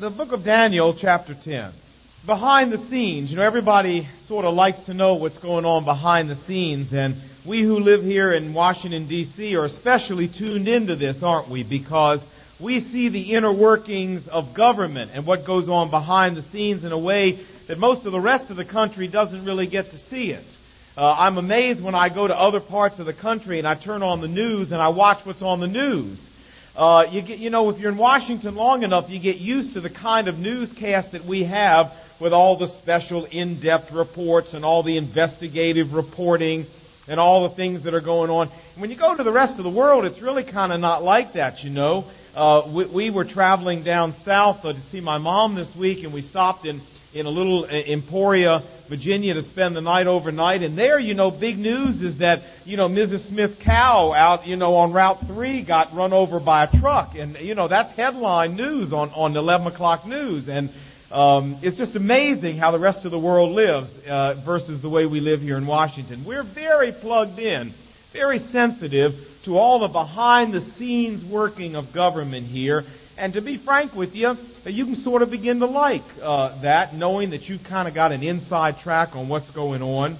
the book of Daniel, chapter 10. Behind the scenes, you know, everybody sort of likes to know what's going on behind the scenes, and we who live here in Washington, D.C. are especially tuned into this, aren't we? Because we see the inner workings of government and what goes on behind the scenes in a way that most of the rest of the country doesn't really get to see it. Uh, I'm amazed when I go to other parts of the country and I turn on the news and I watch what's on the news. Uh, you get, you know, if you're in Washington long enough, you get used to the kind of newscast that we have with all the special in-depth reports and all the investigative reporting and all the things that are going on. And when you go to the rest of the world, it's really kind of not like that, you know. Uh, we, we were traveling down south uh, to see my mom this week, and we stopped in in a little uh, Emporia, Virginia, to spend the night overnight. And there, you know, big news is that you know Mrs. Smith cow out, you know, on Route Three got run over by a truck, and you know that's headline news on on 11 o'clock news. And um, it's just amazing how the rest of the world lives uh, versus the way we live here in Washington. We're very plugged in, very sensitive to all the behind the scenes working of government here. And to be frank with you, you can sort of begin to like uh, that, knowing that you've kind of got an inside track on what's going on.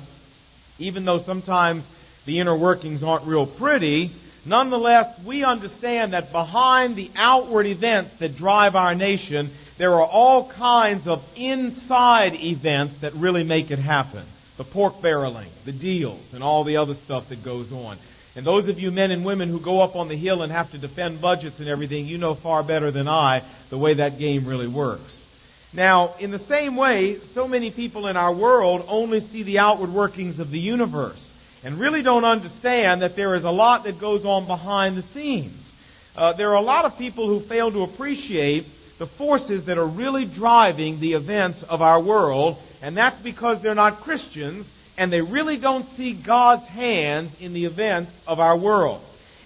Even though sometimes the inner workings aren't real pretty, nonetheless, we understand that behind the outward events that drive our nation, there are all kinds of inside events that really make it happen. The pork barreling, the deals, and all the other stuff that goes on. And those of you men and women who go up on the hill and have to defend budgets and everything, you know far better than I the way that game really works. Now, in the same way, so many people in our world only see the outward workings of the universe and really don't understand that there is a lot that goes on behind the scenes. Uh, there are a lot of people who fail to appreciate the forces that are really driving the events of our world, and that's because they're not Christians and they really don't see God's hand in the events of our world.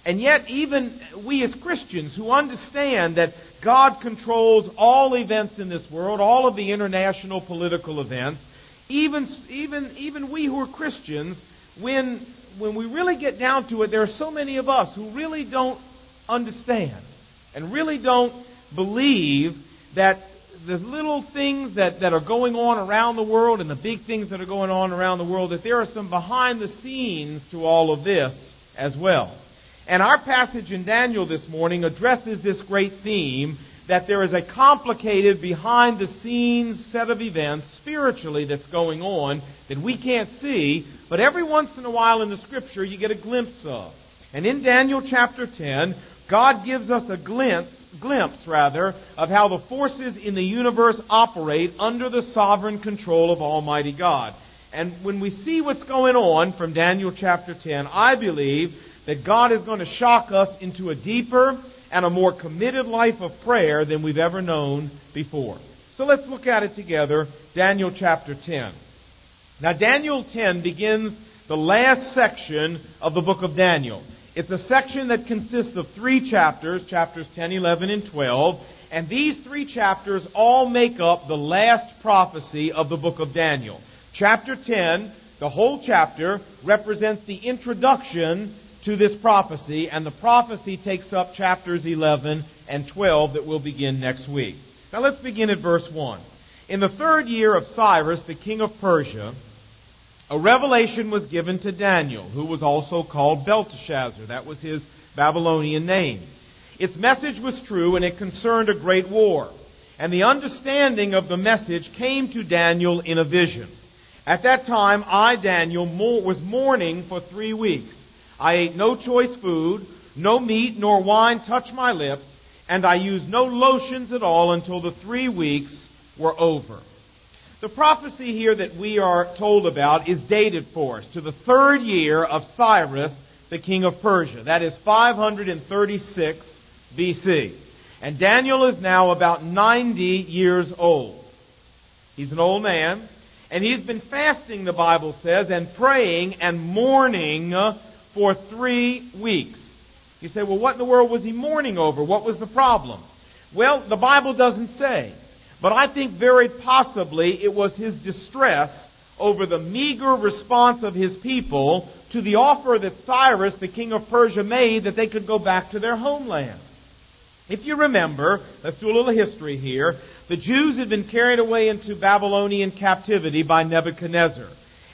And yet, even we as Christians who understand that God controls all events in this world, all of the international political events, even, even, even we who are Christians, when, when we really get down to it, there are so many of us who really don't understand and really don't believe that the little things that, that are going on around the world and the big things that are going on around the world, that there are some behind the scenes to all of this as well. And our passage in Daniel this morning addresses this great theme that there is a complicated behind the scenes set of events spiritually that's going on that we can't see, but every once in a while in the scripture you get a glimpse of. And in Daniel chapter 10, God gives us a glimpse, glimpse rather, of how the forces in the universe operate under the sovereign control of Almighty God. And when we see what's going on from Daniel chapter 10, I believe that God is going to shock us into a deeper and a more committed life of prayer than we've ever known before. So let's look at it together. Daniel chapter 10. Now Daniel 10 begins the last section of the book of Daniel. It's a section that consists of three chapters, chapters 10, 11, and 12. And these three chapters all make up the last prophecy of the book of Daniel. Chapter 10, the whole chapter, represents the introduction to this prophecy, and the prophecy takes up chapters 11 and 12 that will begin next week. Now let's begin at verse 1. In the third year of Cyrus, the king of Persia, a revelation was given to Daniel, who was also called Belteshazzar. That was his Babylonian name. Its message was true and it concerned a great war. And the understanding of the message came to Daniel in a vision. At that time, I, Daniel, was mourning for three weeks. I ate no choice food, no meat nor wine touched my lips, and I used no lotions at all until the three weeks were over. The prophecy here that we are told about is dated for us to the third year of Cyrus, the king of Persia. That is 536 BC. And Daniel is now about 90 years old. He's an old man, and he's been fasting, the Bible says, and praying and mourning for three weeks. You say, well, what in the world was he mourning over? What was the problem? Well, the Bible doesn't say. But I think very possibly it was his distress over the meager response of his people to the offer that Cyrus, the king of Persia, made that they could go back to their homeland. If you remember, let's do a little history here. The Jews had been carried away into Babylonian captivity by Nebuchadnezzar.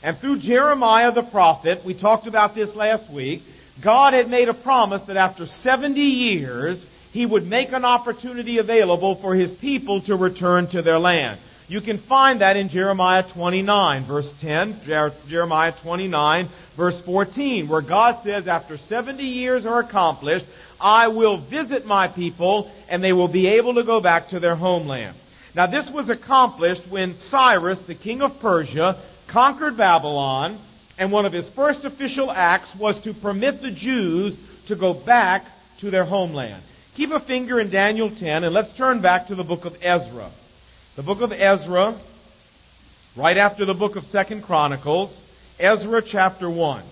And through Jeremiah the prophet, we talked about this last week, God had made a promise that after 70 years, He would make an opportunity available for His people to return to their land. You can find that in Jeremiah 29, verse 10, Jeremiah 29, verse 14, where God says, after 70 years are accomplished, I will visit my people and they will be able to go back to their homeland. Now this was accomplished when Cyrus, the king of Persia, conquered Babylon, and one of his first official acts was to permit the Jews to go back to their homeland. Keep a finger in Daniel 10 and let's turn back to the book of Ezra. The book of Ezra, right after the book of Second Chronicles, Ezra chapter 1.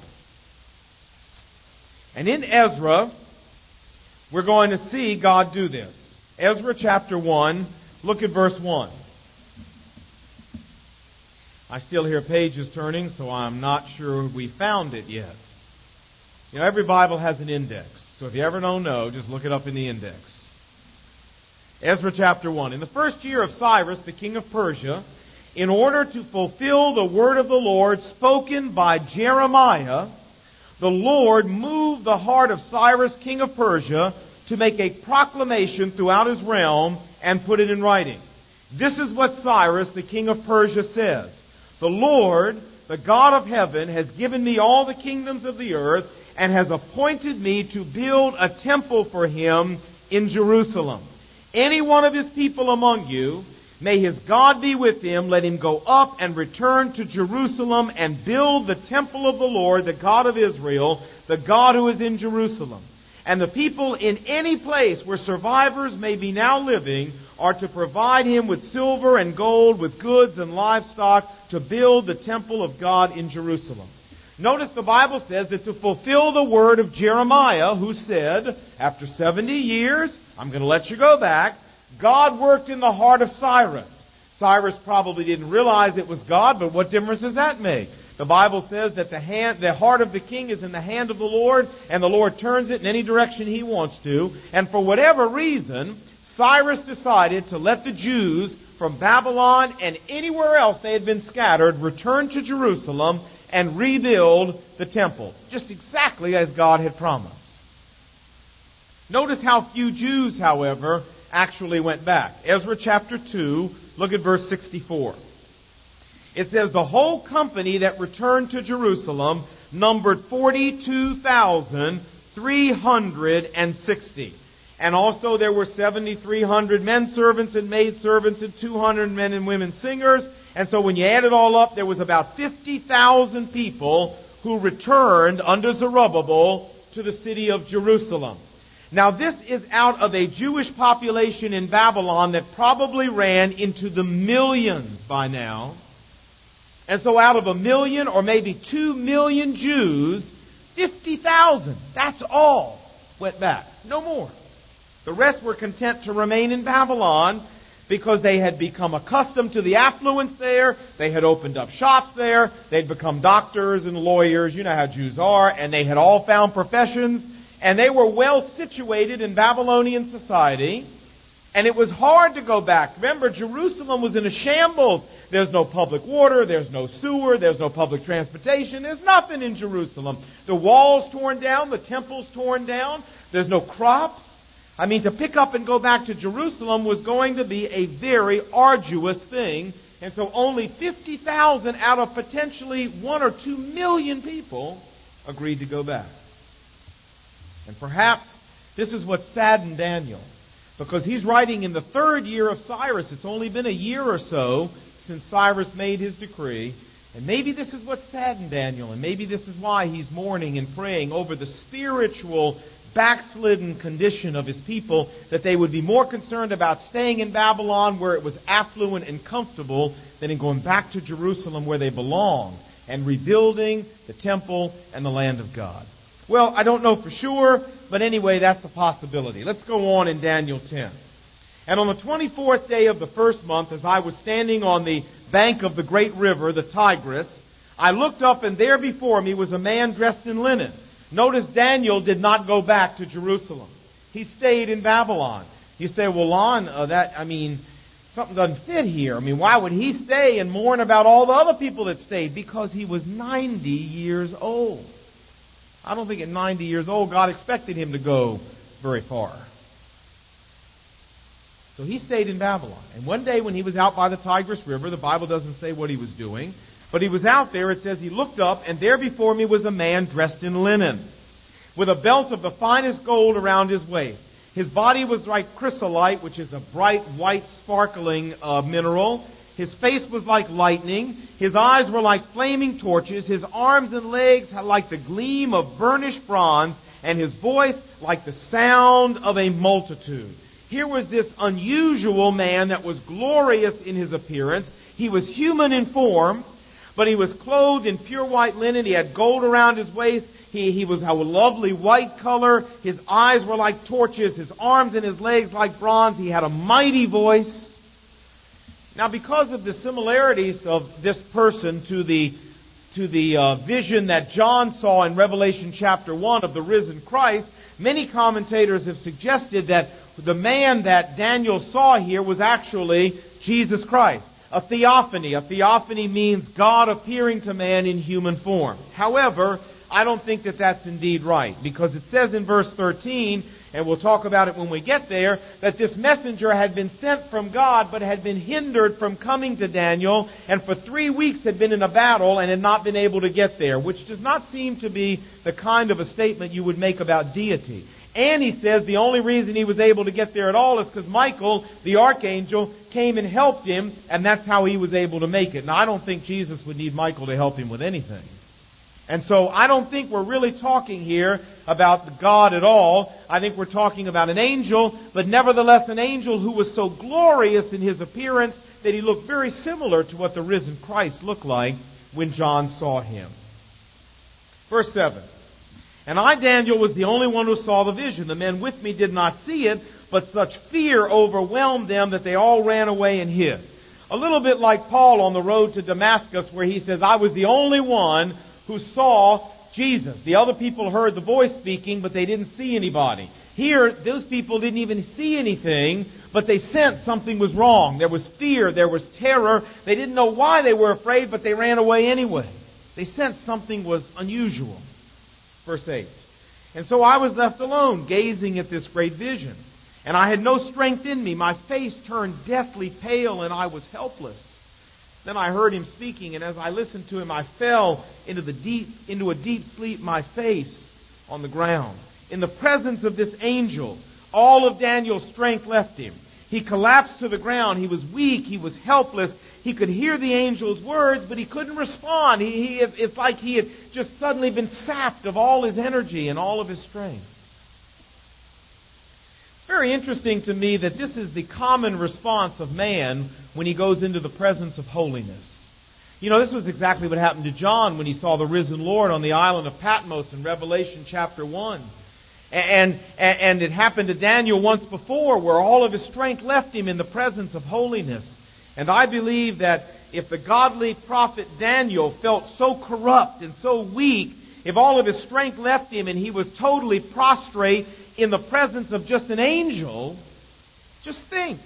And in Ezra, we're going to see God do this. Ezra chapter 1, look at verse 1. I still hear pages turning, so I'm not sure we found it yet. You know, every Bible has an index. So if you ever don't know, just look it up in the index. Ezra chapter 1. In the first year of Cyrus, the king of Persia, in order to fulfill the word of the Lord spoken by Jeremiah, the Lord moved the heart of Cyrus, king of Persia, to make a proclamation throughout his realm and put it in writing. This is what Cyrus, the king of Persia, says. The Lord, the God of heaven, has given me all the kingdoms of the earth and has appointed me to build a temple for him in Jerusalem. Any one of his people among you May his God be with him. Let him go up and return to Jerusalem and build the temple of the Lord, the God of Israel, the God who is in Jerusalem. And the people in any place where survivors may be now living are to provide him with silver and gold, with goods and livestock to build the temple of God in Jerusalem. Notice the Bible says that to fulfill the word of Jeremiah, who said, after 70 years, I'm going to let you go back, God worked in the heart of Cyrus. Cyrus probably didn't realize it was God, but what difference does that make? The Bible says that the hand, the heart of the king is in the hand of the Lord, and the Lord turns it in any direction he wants to. And for whatever reason, Cyrus decided to let the Jews from Babylon and anywhere else they had been scattered return to Jerusalem and rebuild the temple. Just exactly as God had promised. Notice how few Jews, however, actually went back. Ezra chapter 2, look at verse 64. It says, The whole company that returned to Jerusalem numbered 42,360. And also there were 7,300 men servants and maid servants and 200 men and women singers. And so when you add it all up, there was about 50,000 people who returned under Zerubbabel to the city of Jerusalem. Now this is out of a Jewish population in Babylon that probably ran into the millions by now. And so out of a million or maybe two million Jews, 50,000, that's all, went back. No more. The rest were content to remain in Babylon because they had become accustomed to the affluence there. They had opened up shops there. They'd become doctors and lawyers. You know how Jews are. And they had all found professions and they were well situated in Babylonian society, and it was hard to go back. Remember, Jerusalem was in a shambles. There's no public water, there's no sewer, there's no public transportation, there's nothing in Jerusalem. The walls torn down, the temples torn down, there's no crops. I mean, to pick up and go back to Jerusalem was going to be a very arduous thing. And so only 50,000 out of potentially one or two million people agreed to go back. And perhaps this is what saddened Daniel. Because he's writing in the third year of Cyrus. It's only been a year or so since Cyrus made his decree. And maybe this is what saddened Daniel. And maybe this is why he's mourning and praying over the spiritual backslidden condition of his people, that they would be more concerned about staying in Babylon where it was affluent and comfortable than in going back to Jerusalem where they belong and rebuilding the temple and the land of God. Well, I don't know for sure, but anyway, that's a possibility. Let's go on in Daniel 10. And on the 24th day of the first month, as I was standing on the bank of the great river, the Tigris, I looked up and there before me was a man dressed in linen. Notice Daniel did not go back to Jerusalem. He stayed in Babylon. You say, well, Lon, uh, that, I mean, something doesn't fit here. I mean, why would he stay and mourn about all the other people that stayed? Because he was 90 years old. I don't think at 90 years old God expected him to go very far. So he stayed in Babylon. And one day when he was out by the Tigris River, the Bible doesn't say what he was doing, but he was out there. It says he looked up, and there before me was a man dressed in linen, with a belt of the finest gold around his waist. His body was like chrysolite, which is a bright white sparkling uh, mineral. His face was like lightning. His eyes were like flaming torches. His arms and legs had like the gleam of burnished bronze, and his voice like the sound of a multitude. Here was this unusual man that was glorious in his appearance. He was human in form, but he was clothed in pure white linen. He had gold around his waist. He, he was a lovely white color. His eyes were like torches. His arms and his legs like bronze. He had a mighty voice. Now, because of the similarities of this person to the to the uh, vision that John saw in Revelation chapter 1 of the risen Christ, many commentators have suggested that the man that Daniel saw here was actually Jesus Christ. A theophany. A theophany means God appearing to man in human form. However, I don't think that that's indeed right because it says in verse 13, and we'll talk about it when we get there, that this messenger had been sent from God but had been hindered from coming to Daniel and for three weeks had been in a battle and had not been able to get there, which does not seem to be the kind of a statement you would make about deity. And he says the only reason he was able to get there at all is because Michael, the archangel, came and helped him, and that's how he was able to make it. Now, I don't think Jesus would need Michael to help him with anything. And so I don't think we're really talking here about God at all. I think we're talking about an angel, but nevertheless an angel who was so glorious in his appearance that he looked very similar to what the risen Christ looked like when John saw him. Verse 7. And I, Daniel, was the only one who saw the vision. The men with me did not see it, but such fear overwhelmed them that they all ran away and hid. A little bit like Paul on the road to Damascus where he says, I was the only one who saw Jesus. The other people heard the voice speaking, but they didn't see anybody. Here, those people didn't even see anything, but they sensed something was wrong. There was fear, there was terror. They didn't know why they were afraid, but they ran away anyway. They sensed something was unusual. Verse 8. And so I was left alone, gazing at this great vision. And I had no strength in me. My face turned deathly pale, and I was helpless. Then I heard him speaking, and as I listened to him, I fell into the deep, into a deep sleep, my face on the ground. In the presence of this angel, all of Daniel's strength left him. He collapsed to the ground. He was weak. He was helpless. He could hear the angel's words, but he couldn't respond. He, he, it's like he had just suddenly been sapped of all his energy and all of his strength. It's very interesting to me that this is the common response of man when he goes into the presence of holiness. You know, this was exactly what happened to John when he saw the risen Lord on the island of Patmos in Revelation chapter 1. And, and, and it happened to Daniel once before where all of his strength left him in the presence of holiness. And I believe that if the godly prophet Daniel felt so corrupt and so weak, if all of his strength left him and he was totally prostrate in the presence of just an angel, just think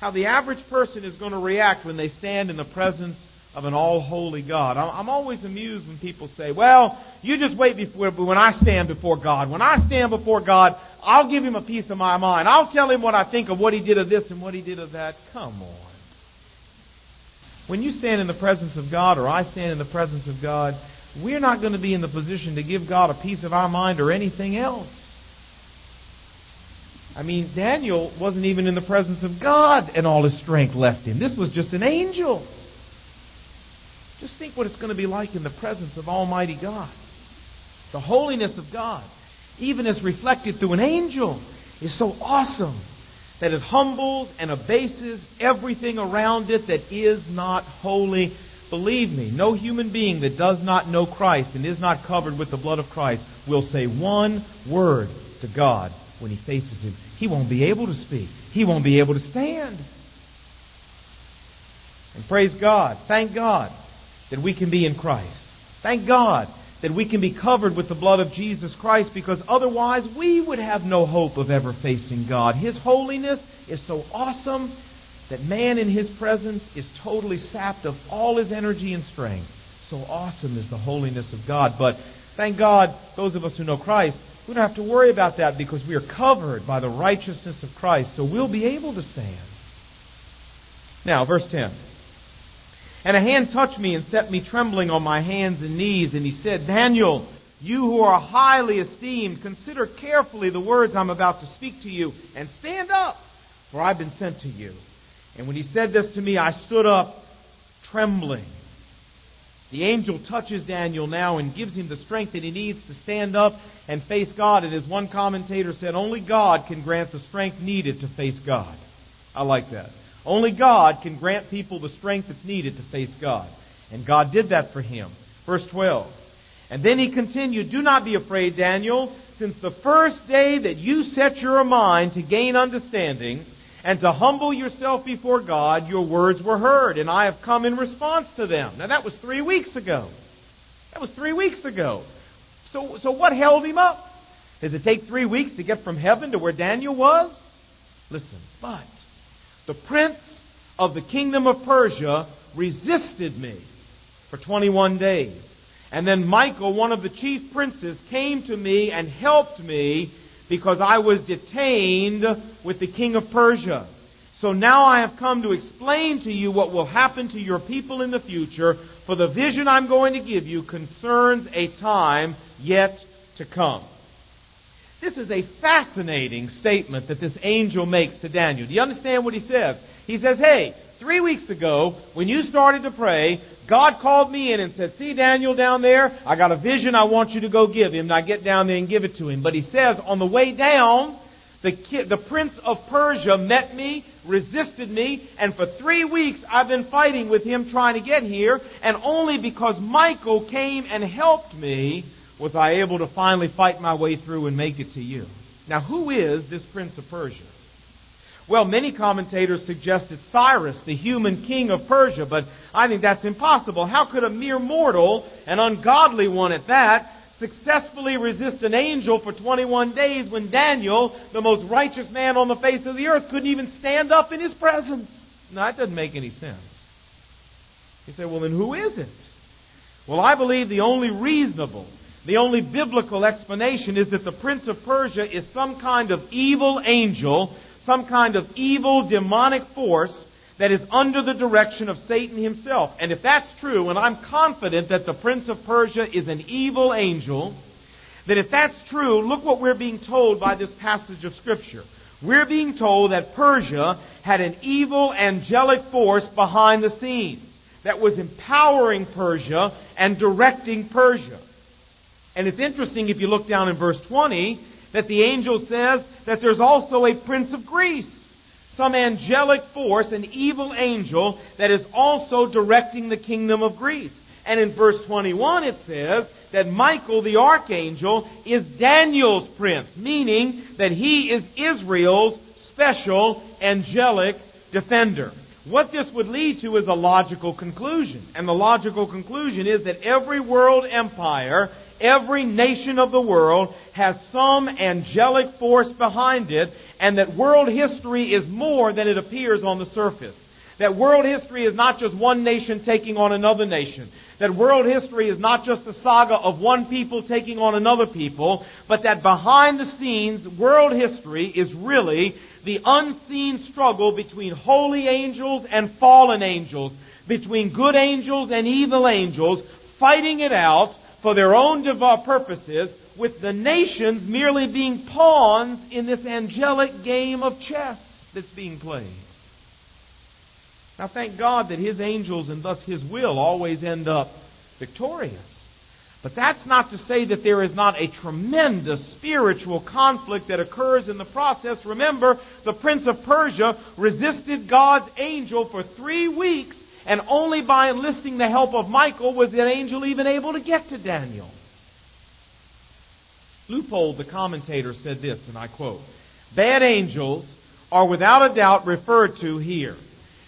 how the average person is going to react when they stand in the presence of an all holy God. I'm always amused when people say, well, you just wait before, when I stand before God. When I stand before God, I'll give him a piece of my mind. I'll tell him what I think of what he did of this and what he did of that. Come on. When you stand in the presence of God or I stand in the presence of God, we're not going to be in the position to give God a piece of our mind or anything else. I mean, Daniel wasn't even in the presence of God and all his strength left him. This was just an angel. Just think what it's going to be like in the presence of Almighty God. The holiness of God, even as reflected through an angel, is so awesome that it humbles and abases everything around it that is not holy. Believe me, no human being that does not know Christ and is not covered with the blood of Christ will say one word to God when he faces him. He won't be able to speak. He won't be able to stand. And praise God. Thank God that we can be in Christ. Thank God that we can be covered with the blood of Jesus Christ because otherwise we would have no hope of ever facing God. His holiness is so awesome that man in his presence is totally sapped of all his energy and strength. So awesome is the holiness of God. But thank God, those of us who know Christ, we don't have to worry about that because we are covered by the righteousness of Christ. So we'll be able to stand. Now, verse 10. And a hand touched me and set me trembling on my hands and knees. And he said, Daniel, you who are highly esteemed, consider carefully the words I'm about to speak to you and stand up, for I've been sent to you. And when he said this to me, I stood up trembling. The angel touches Daniel now and gives him the strength that he needs to stand up and face God. And as one commentator said, only God can grant the strength needed to face God. I like that. Only God can grant people the strength that's needed to face God. And God did that for him. Verse 12. And then he continued, Do not be afraid, Daniel, since the first day that you set your mind to gain understanding and to humble yourself before God, your words were heard, and I have come in response to them. Now that was three weeks ago. That was three weeks ago. So, so what held him up? Does it take three weeks to get from heaven to where Daniel was? Listen, but the prince of the kingdom of Persia resisted me for 21 days. And then Michael, one of the chief princes, came to me and helped me because I was detained with the king of Persia. So now I have come to explain to you what will happen to your people in the future, for the vision I'm going to give you concerns a time yet to come. This is a fascinating statement that this angel makes to Daniel. Do you understand what he says? He says, Hey, three weeks ago, when you started to pray, God called me in and said, See Daniel down there? I got a vision I want you to go give him. I get down there and give it to him. But he says, on the way down, the, kid, the prince of Persia met me, resisted me, and for three weeks I've been fighting with him trying to get here. And only because Michael came and helped me was I able to finally fight my way through and make it to you. Now, who is this prince of Persia? Well, many commentators suggested Cyrus, the human king of Persia, but I think that's impossible. How could a mere mortal, an ungodly one at that, successfully resist an angel for 21 days when Daniel, the most righteous man on the face of the earth, couldn't even stand up in his presence? No, that doesn't make any sense. You say, well, then who is it? Well, I believe the only reasonable the only biblical explanation is that the prince of Persia is some kind of evil angel, some kind of evil demonic force that is under the direction of Satan himself. And if that's true, and I'm confident that the prince of Persia is an evil angel, that if that's true, look what we're being told by this passage of Scripture. We're being told that Persia had an evil angelic force behind the scenes that was empowering Persia and directing Persia. And it's interesting if you look down in verse 20 that the angel says that there's also a prince of Greece. Some angelic force, an evil angel that is also directing the kingdom of Greece. And in verse 21 it says that Michael the archangel is Daniel's prince, meaning that he is Israel's special angelic defender. What this would lead to is a logical conclusion. And the logical conclusion is that every world empire every nation of the world has some angelic force behind it, and that world history is more than it appears on the surface. That world history is not just one nation taking on another nation. That world history is not just the saga of one people taking on another people, but that behind the scenes, world history is really the unseen struggle between holy angels and fallen angels, between good angels and evil angels, fighting it out for their own purposes, with the nations merely being pawns in this angelic game of chess that's being played. Now, thank God that His angels and thus His will always end up victorious. But that's not to say that there is not a tremendous spiritual conflict that occurs in the process. Remember, the prince of Persia resisted God's angel for three weeks and only by enlisting the help of Michael was the angel even able to get to Daniel. Leupold, the commentator, said this, and I quote, Bad angels are without a doubt referred to here.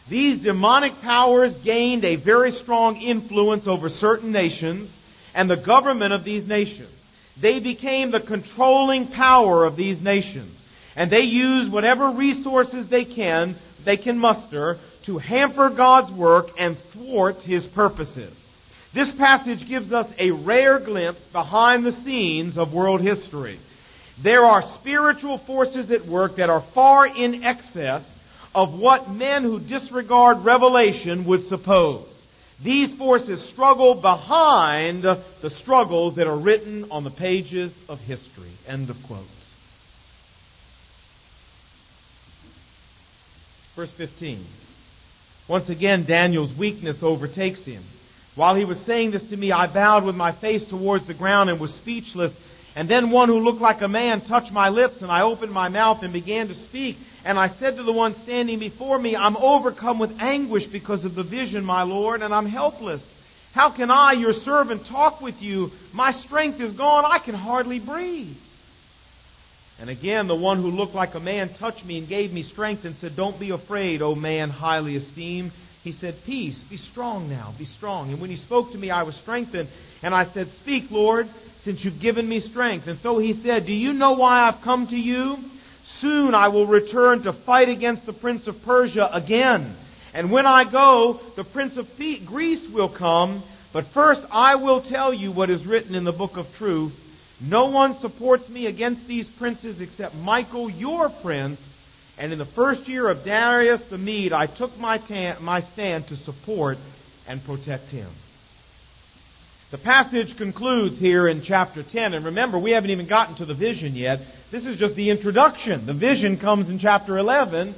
These demonic powers gained a very strong influence over certain nations, and the government of these nations. They became the controlling power of these nations. And they use whatever resources they can, they can muster to hamper God's work and thwart His purposes. This passage gives us a rare glimpse behind the scenes of world history. There are spiritual forces at work that are far in excess of what men who disregard revelation would suppose. These forces struggle behind the struggles that are written on the pages of history. End of quotes. Verse 15. Once again, Daniel's weakness overtakes him. While he was saying this to me, I bowed with my face towards the ground and was speechless. And then one who looked like a man touched my lips, and I opened my mouth and began to speak. And I said to the one standing before me, I'm overcome with anguish because of the vision, my Lord, and I'm helpless. How can I, your servant, talk with you? My strength is gone. I can hardly breathe. And again, the one who looked like a man touched me and gave me strength and said, Don't be afraid, O man highly esteemed. He said, Peace, be strong now, be strong. And when he spoke to me, I was strengthened. And I said, Speak, Lord, since you've given me strength. And so he said, Do you know why I've come to you? Soon I will return to fight against the prince of Persia again. And when I go, the prince of Greece will come. But first I will tell you what is written in the book of truth. No one supports me against these princes except Michael, your prince. And in the first year of Darius the Mede, I took my, my stand to support and protect him. The passage concludes here in chapter 10. And remember, we haven't even gotten to the vision yet. This is just the introduction. The vision comes in chapter 11.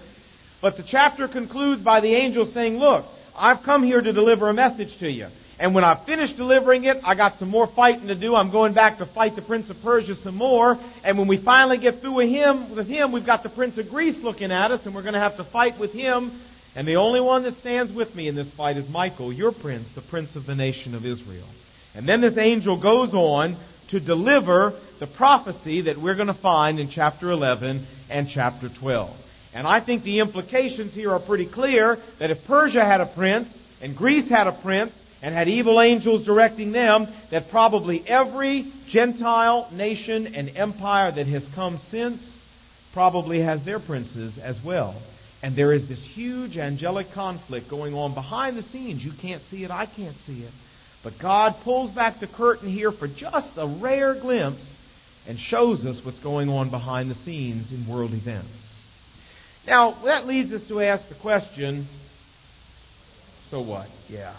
But the chapter concludes by the angel saying, Look, I've come here to deliver a message to you. And when I finish delivering it, I got some more fighting to do. I'm going back to fight the Prince of Persia some more. And when we finally get through with him, with him, we've got the Prince of Greece looking at us, and we're going to have to fight with him. And the only one that stands with me in this fight is Michael, your prince, the prince of the nation of Israel. And then this angel goes on to deliver the prophecy that we're going to find in chapter 11 and chapter 12. And I think the implications here are pretty clear that if Persia had a prince and Greece had a prince and had evil angels directing them, that probably every Gentile nation and empire that has come since probably has their princes as well. And there is this huge angelic conflict going on behind the scenes. You can't see it, I can't see it. But God pulls back the curtain here for just a rare glimpse and shows us what's going on behind the scenes in world events. Now, that leads us to ask the question so what? Yeah.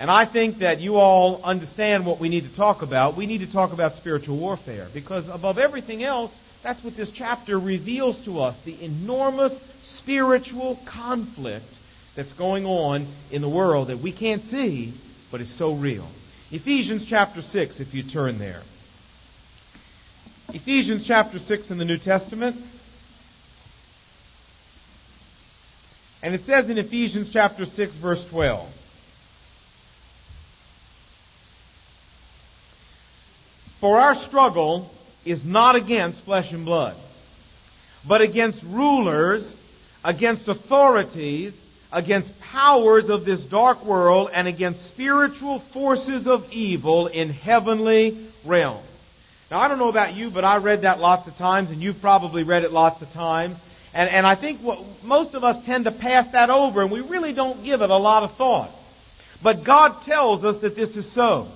And I think that you all understand what we need to talk about. We need to talk about spiritual warfare because, above everything else, that's what this chapter reveals to us the enormous spiritual conflict that's going on in the world that we can't see, but it's so real. Ephesians chapter 6, if you turn there. Ephesians chapter 6 in the New Testament. And it says in Ephesians chapter 6, verse 12. For our struggle is not against flesh and blood, but against rulers, against authorities, against powers of this dark world and against spiritual forces of evil in heavenly realms. Now, I don't know about you, but I read that lots of times, and you've probably read it lots of times. And, and I think what, most of us tend to pass that over, and we really don't give it a lot of thought. But God tells us that this is so.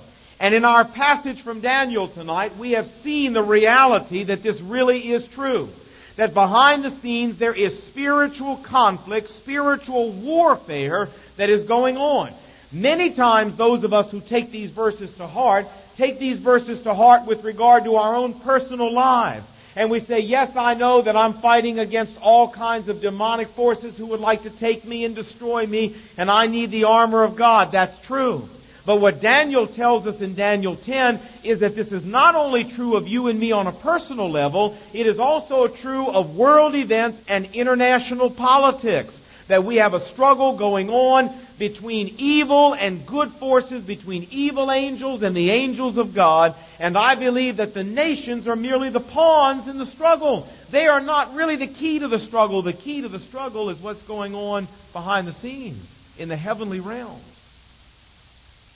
And in our passage from Daniel tonight, we have seen the reality that this really is true that behind the scenes there is spiritual conflict, spiritual warfare that is going on. Many times those of us who take these verses to heart take these verses to heart with regard to our own personal lives. And we say, yes, I know that I'm fighting against all kinds of demonic forces who would like to take me and destroy me, and I need the armor of God. That's true. But what Daniel tells us in Daniel 10 is that this is not only true of you and me on a personal level, it is also true of world events and international politics. That we have a struggle going on between evil and good forces, between evil angels and the angels of God. And I believe that the nations are merely the pawns in the struggle. They are not really the key to the struggle. The key to the struggle is what's going on behind the scenes in the heavenly realms.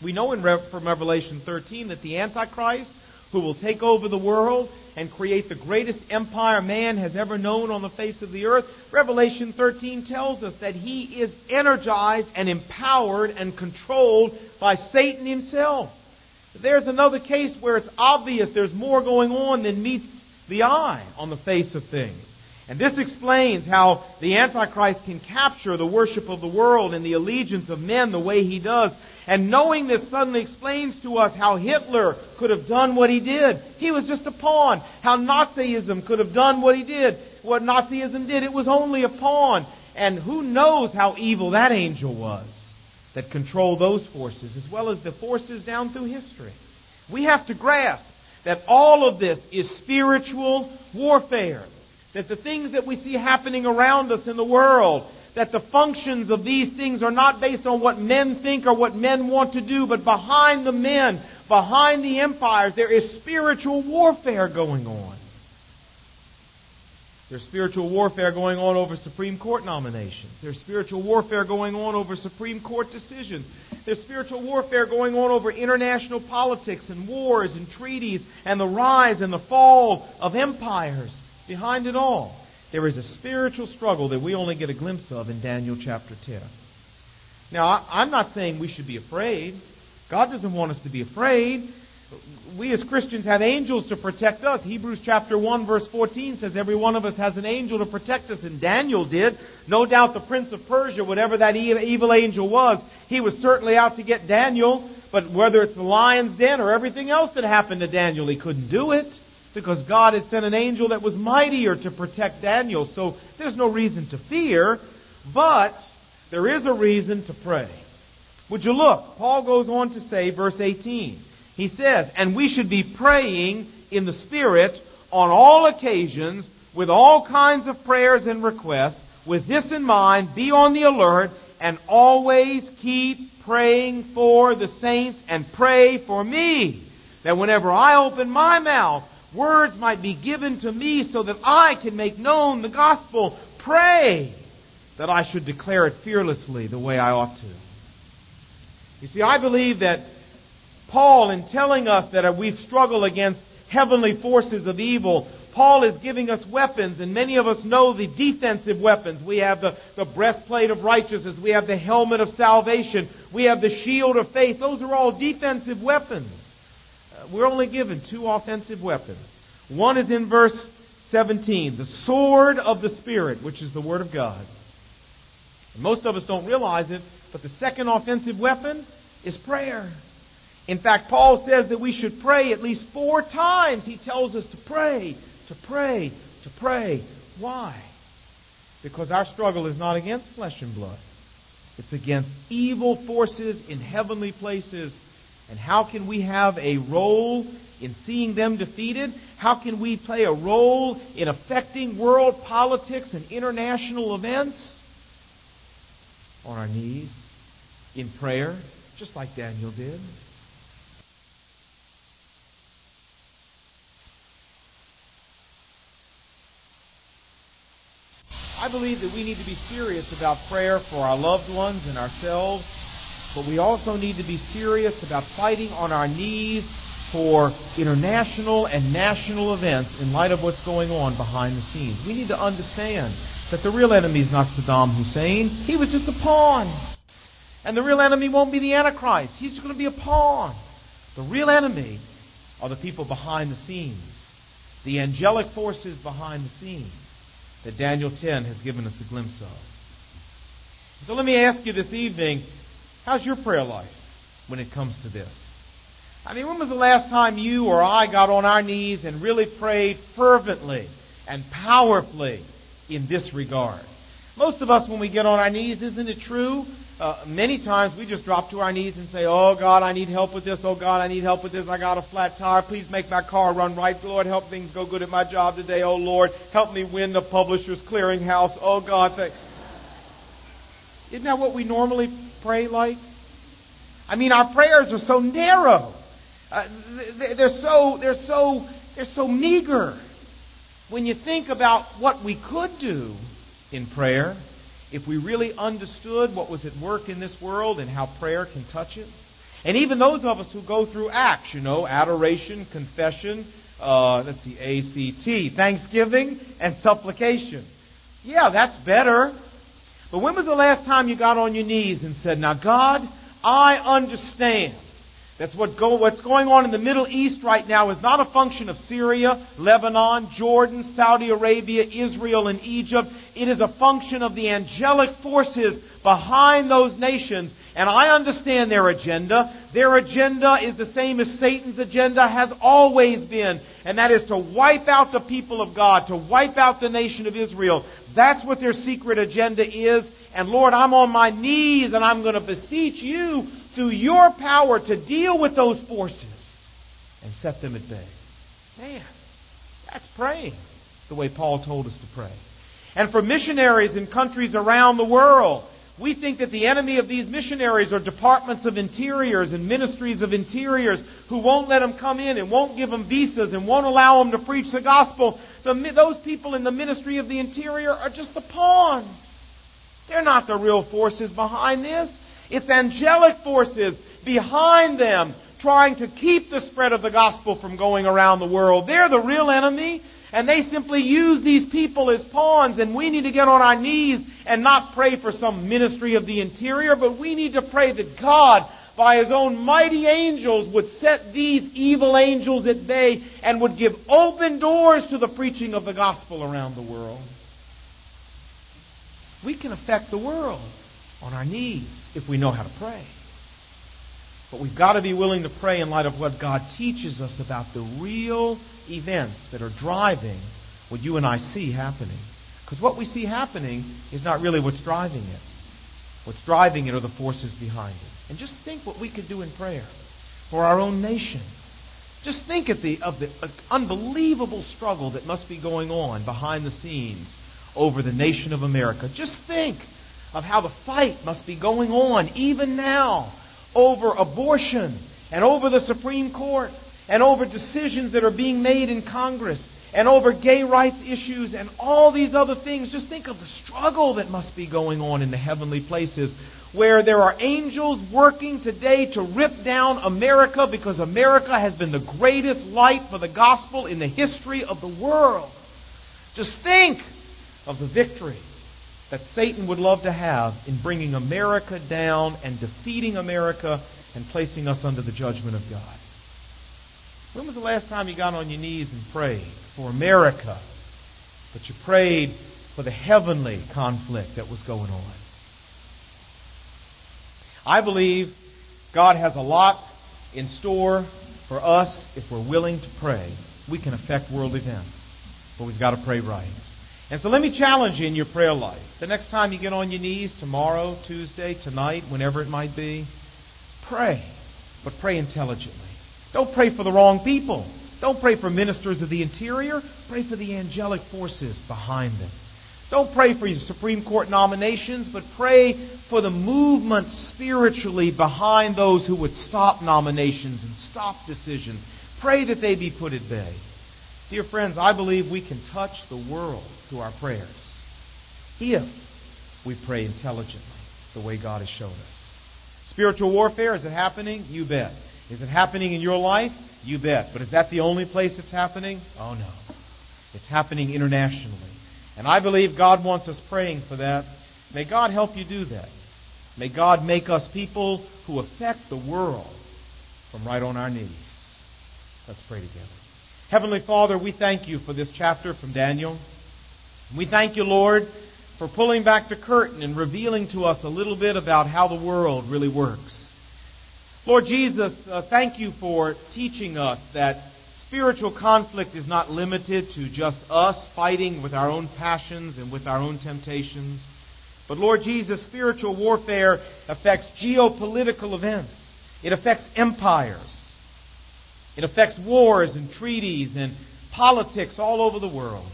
We know in Re- from Revelation 13 that the Antichrist, who will take over the world and create the greatest empire man has ever known on the face of the earth, Revelation 13 tells us that he is energized and empowered and controlled by Satan himself. There's another case where it's obvious there's more going on than meets the eye on the face of things. And this explains how the Antichrist can capture the worship of the world and the allegiance of men the way he does. And knowing this suddenly explains to us how Hitler could have done what he did. He was just a pawn. How Nazism could have done what he did. What Nazism did, it was only a pawn. And who knows how evil that angel was that controlled those forces, as well as the forces down through history. We have to grasp that all of this is spiritual warfare that the things that we see happening around us in the world, that the functions of these things are not based on what men think or what men want to do, but behind the men, behind the empires, there is spiritual warfare going on. There's spiritual warfare going on over Supreme Court nominations. There's spiritual warfare going on over Supreme Court decisions. There's spiritual warfare going on over international politics and wars and treaties and the rise and the fall of empires. Behind it all, there is a spiritual struggle that we only get a glimpse of in Daniel chapter 10. Now, I'm not saying we should be afraid. God doesn't want us to be afraid. We as Christians have angels to protect us. Hebrews chapter 1 verse 14 says every one of us has an angel to protect us, and Daniel did. No doubt the prince of Persia, whatever that evil angel was, he was certainly out to get Daniel, but whether it's the lion's den or everything else that happened to Daniel, he couldn't do it because God had sent an angel that was mightier to protect Daniel. So there's no reason to fear, but there is a reason to pray. Would you look? Paul goes on to say, verse 18. He says, And we should be praying in the Spirit on all occasions with all kinds of prayers and requests. With this in mind, be on the alert and always keep praying for the saints and pray for me. That whenever I open my mouth, words might be given to me so that I can make known the gospel. Pray that I should declare it fearlessly the way I ought to. You see, I believe that Paul, in telling us that we struggle against heavenly forces of evil, Paul is giving us weapons, and many of us know the defensive weapons. We have the, the breastplate of righteousness. We have the helmet of salvation. We have the shield of faith. Those are all defensive weapons we're only given two offensive weapons. One is in verse 17, the sword of the Spirit, which is the Word of God. most of us don't realize it, but the second offensive weapon is prayer. In fact, Paul says that we should pray at least four times. He tells us to pray, to pray, to pray. Why? Because our struggle is not against flesh and blood. It's against evil forces in heavenly places and how can we have a role in seeing them defeated? How can we play a role in affecting world politics and international events? On our knees, in prayer, just like Daniel did. I believe that we need to be serious about prayer for our loved ones and ourselves but we also need to be serious about fighting on our knees for international and national events in light of what's going on behind the scenes. We need to understand that the real enemy is not Saddam Hussein. He was just a pawn. And the real enemy won't be the Antichrist. He's just going to be a pawn. The real enemy are the people behind the scenes, the angelic forces behind the scenes that Daniel 10 has given us a glimpse of. So let me ask you this evening How's your prayer life when it comes to this? I mean, when was the last time you or I got on our knees and really prayed fervently and powerfully in this regard? Most of us, when we get on our knees, isn't it true? Uh, many times we just drop to our knees and say, Oh God, I need help with this. Oh God, I need help with this. I got a flat tire. Please make my car run right. Lord, help things go good at my job today. Oh Lord, help me win the publisher's clearinghouse. Oh God, thank. Isn't that what we normally pray like? I mean, our prayers are so narrow. Uh, they're so they're so they're so meager. When you think about what we could do in prayer, if we really understood what was at work in this world and how prayer can touch it, And even those of us who go through acts, you know, adoration, confession, uh, let's see, ACT, thanksgiving, and supplication. Yeah, that's better. But when was the last time you got on your knees and said, Now, God, I understand that's what go, what's going on in the Middle East right now is not a function of Syria, Lebanon, Jordan, Saudi Arabia, Israel, and Egypt. It is a function of the angelic forces behind those nations. And I understand their agenda. Their agenda is the same as Satan's agenda has always been. And that is to wipe out the people of God, to wipe out the nation of Israel. That's what their secret agenda is. And Lord, I'm on my knees and I'm going to beseech you through your power to deal with those forces and set them at bay. Man, that's praying the way Paul told us to pray. And for missionaries in countries around the world, we think that the enemy of these missionaries are departments of interiors and ministries of interiors who won't let them come in and won't give them visas and won't allow them to preach the gospel. The, those people in the ministry of the interior are just the pawns. They're not the real forces behind this. It's angelic forces behind them trying to keep the spread of the gospel from going around the world. They're the real enemy, and they simply use these people as pawns, and we need to get on our knees and not pray for some ministry of the interior, but we need to pray that God, by His own mighty angels, would set these evil angels at bay and would give open doors to the preaching of the gospel around the world. We can affect the world on our knees if we know how to pray. But we've got to be willing to pray in light of what God teaches us about the real events that are driving what you and I see happening. Because what we see happening is not really what's driving it. What's driving it are the forces behind it. And just think what we could do in prayer for our own nation. Just think of the, of the unbelievable struggle that must be going on behind the scenes over the nation of America. Just think of how the fight must be going on even now over abortion and over the Supreme Court and over decisions that are being made in Congress and over gay rights issues and all these other things. Just think of the struggle that must be going on in the heavenly places where there are angels working today to rip down America because America has been the greatest light for the gospel in the history of the world. Just think of the victory that Satan would love to have in bringing America down and defeating America and placing us under the judgment of God. When was the last time you got on your knees and prayed for America, but you prayed for the heavenly conflict that was going on? I believe God has a lot in store for us if we're willing to pray. We can affect world events, but we've got to pray right. And so let me challenge you in your prayer life. The next time you get on your knees, tomorrow, Tuesday, tonight, whenever it might be, pray. But pray intelligently. Don't pray for the wrong people. Don't pray for ministers of the interior. Pray for the angelic forces behind them. Don't pray for your Supreme Court nominations, but pray for the movement spiritually behind those who would stop nominations and stop decisions. Pray that they be put at bay. Dear friends, I believe we can touch the world through our prayers if we pray intelligently the way God has shown us. Spiritual warfare, is it happening? You bet. Is it happening in your life? You bet. But is that the only place it's happening? Oh no. It's happening internationally. And I believe God wants us praying for that. May God help you do that. May God make us people who affect the world from right on our knees. Let's pray together. Heavenly Father, we thank you for this chapter from Daniel. We thank you, Lord, for pulling back the curtain and revealing to us a little bit about how the world really works. Lord Jesus, uh, thank you for teaching us that spiritual conflict is not limited to just us fighting with our own passions and with our own temptations. But Lord Jesus, spiritual warfare affects geopolitical events. It affects empires. It affects wars and treaties and politics all over the world.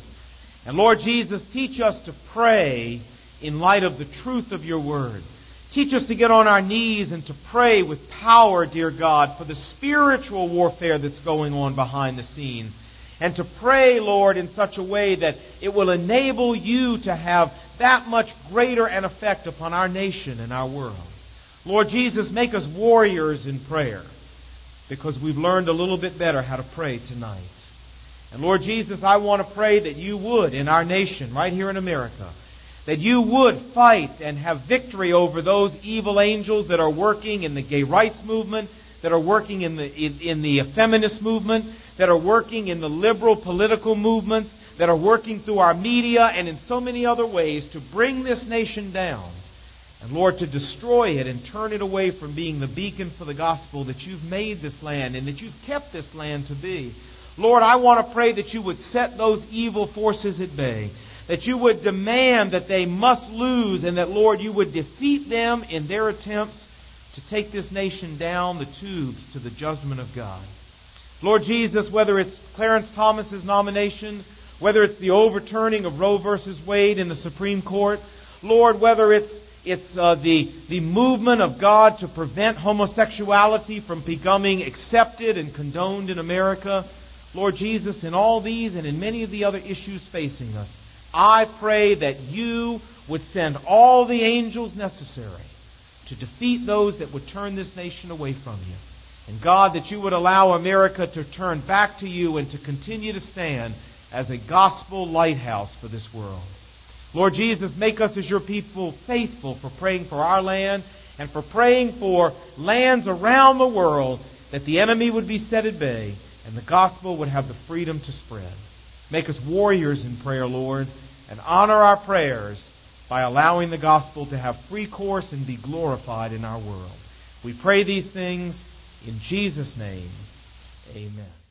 And Lord Jesus, teach us to pray in light of the truth of your word. Teach us to get on our knees and to pray with power, dear God, for the spiritual warfare that's going on behind the scenes. And to pray, Lord, in such a way that it will enable you to have that much greater an effect upon our nation and our world. Lord Jesus, make us warriors in prayer because we've learned a little bit better how to pray tonight. And Lord Jesus, I want to pray that you would in our nation, right here in America, that you would fight and have victory over those evil angels that are working in the gay rights movement, that are working in the, in, in the feminist movement, that are working in the liberal political movements, that are working through our media and in so many other ways to bring this nation down. And Lord, to destroy it and turn it away from being the beacon for the gospel that you've made this land and that you've kept this land to be. Lord, I want to pray that you would set those evil forces at bay that you would demand that they must lose, and that, Lord, you would defeat them in their attempts to take this nation down the tubes to the judgment of God. Lord Jesus, whether it's Clarence Thomas's nomination, whether it's the overturning of Roe versus Wade in the Supreme Court, Lord, whether it's it's uh, the, the movement of God to prevent homosexuality from becoming accepted and condoned in America. Lord Jesus, in all these and in many of the other issues facing us, I pray that you would send all the angels necessary to defeat those that would turn this nation away from you. And God, that you would allow America to turn back to you and to continue to stand as a gospel lighthouse for this world. Lord Jesus, make us as your people faithful for praying for our land and for praying for lands around the world that the enemy would be set at bay and the gospel would have the freedom to spread. Make us warriors in prayer, Lord, and honor our prayers by allowing the gospel to have free course and be glorified in our world. We pray these things in Jesus' name. Amen.